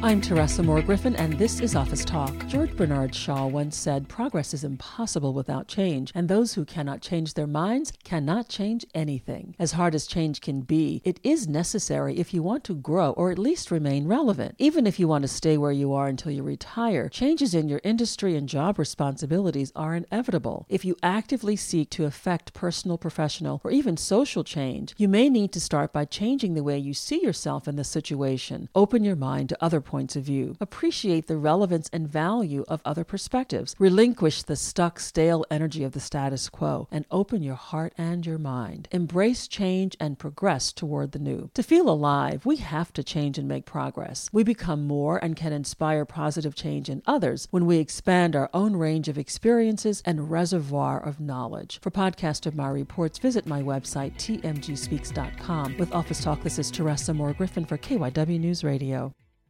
I'm Teresa Moore Griffin, and this is Office Talk. George Bernard Shaw once said, Progress is impossible without change, and those who cannot change their minds cannot change anything. As hard as change can be, it is necessary if you want to grow or at least remain relevant. Even if you want to stay where you are until you retire, changes in your industry and job responsibilities are inevitable. If you actively seek to affect personal, professional, or even social change, you may need to start by changing the way you see yourself in the situation. Open your mind to other points of view. Appreciate the relevance and value of other perspectives. Relinquish the stuck, stale energy of the status quo and open your heart and your mind. Embrace change and progress toward the new. To feel alive, we have to change and make progress. We become more and can inspire positive change in others when we expand our own range of experiences and reservoir of knowledge. For podcast of my reports, visit my website, tmgspeaks.com. With Office Talk, this is Teresa Moore Griffin for KYW News Radio.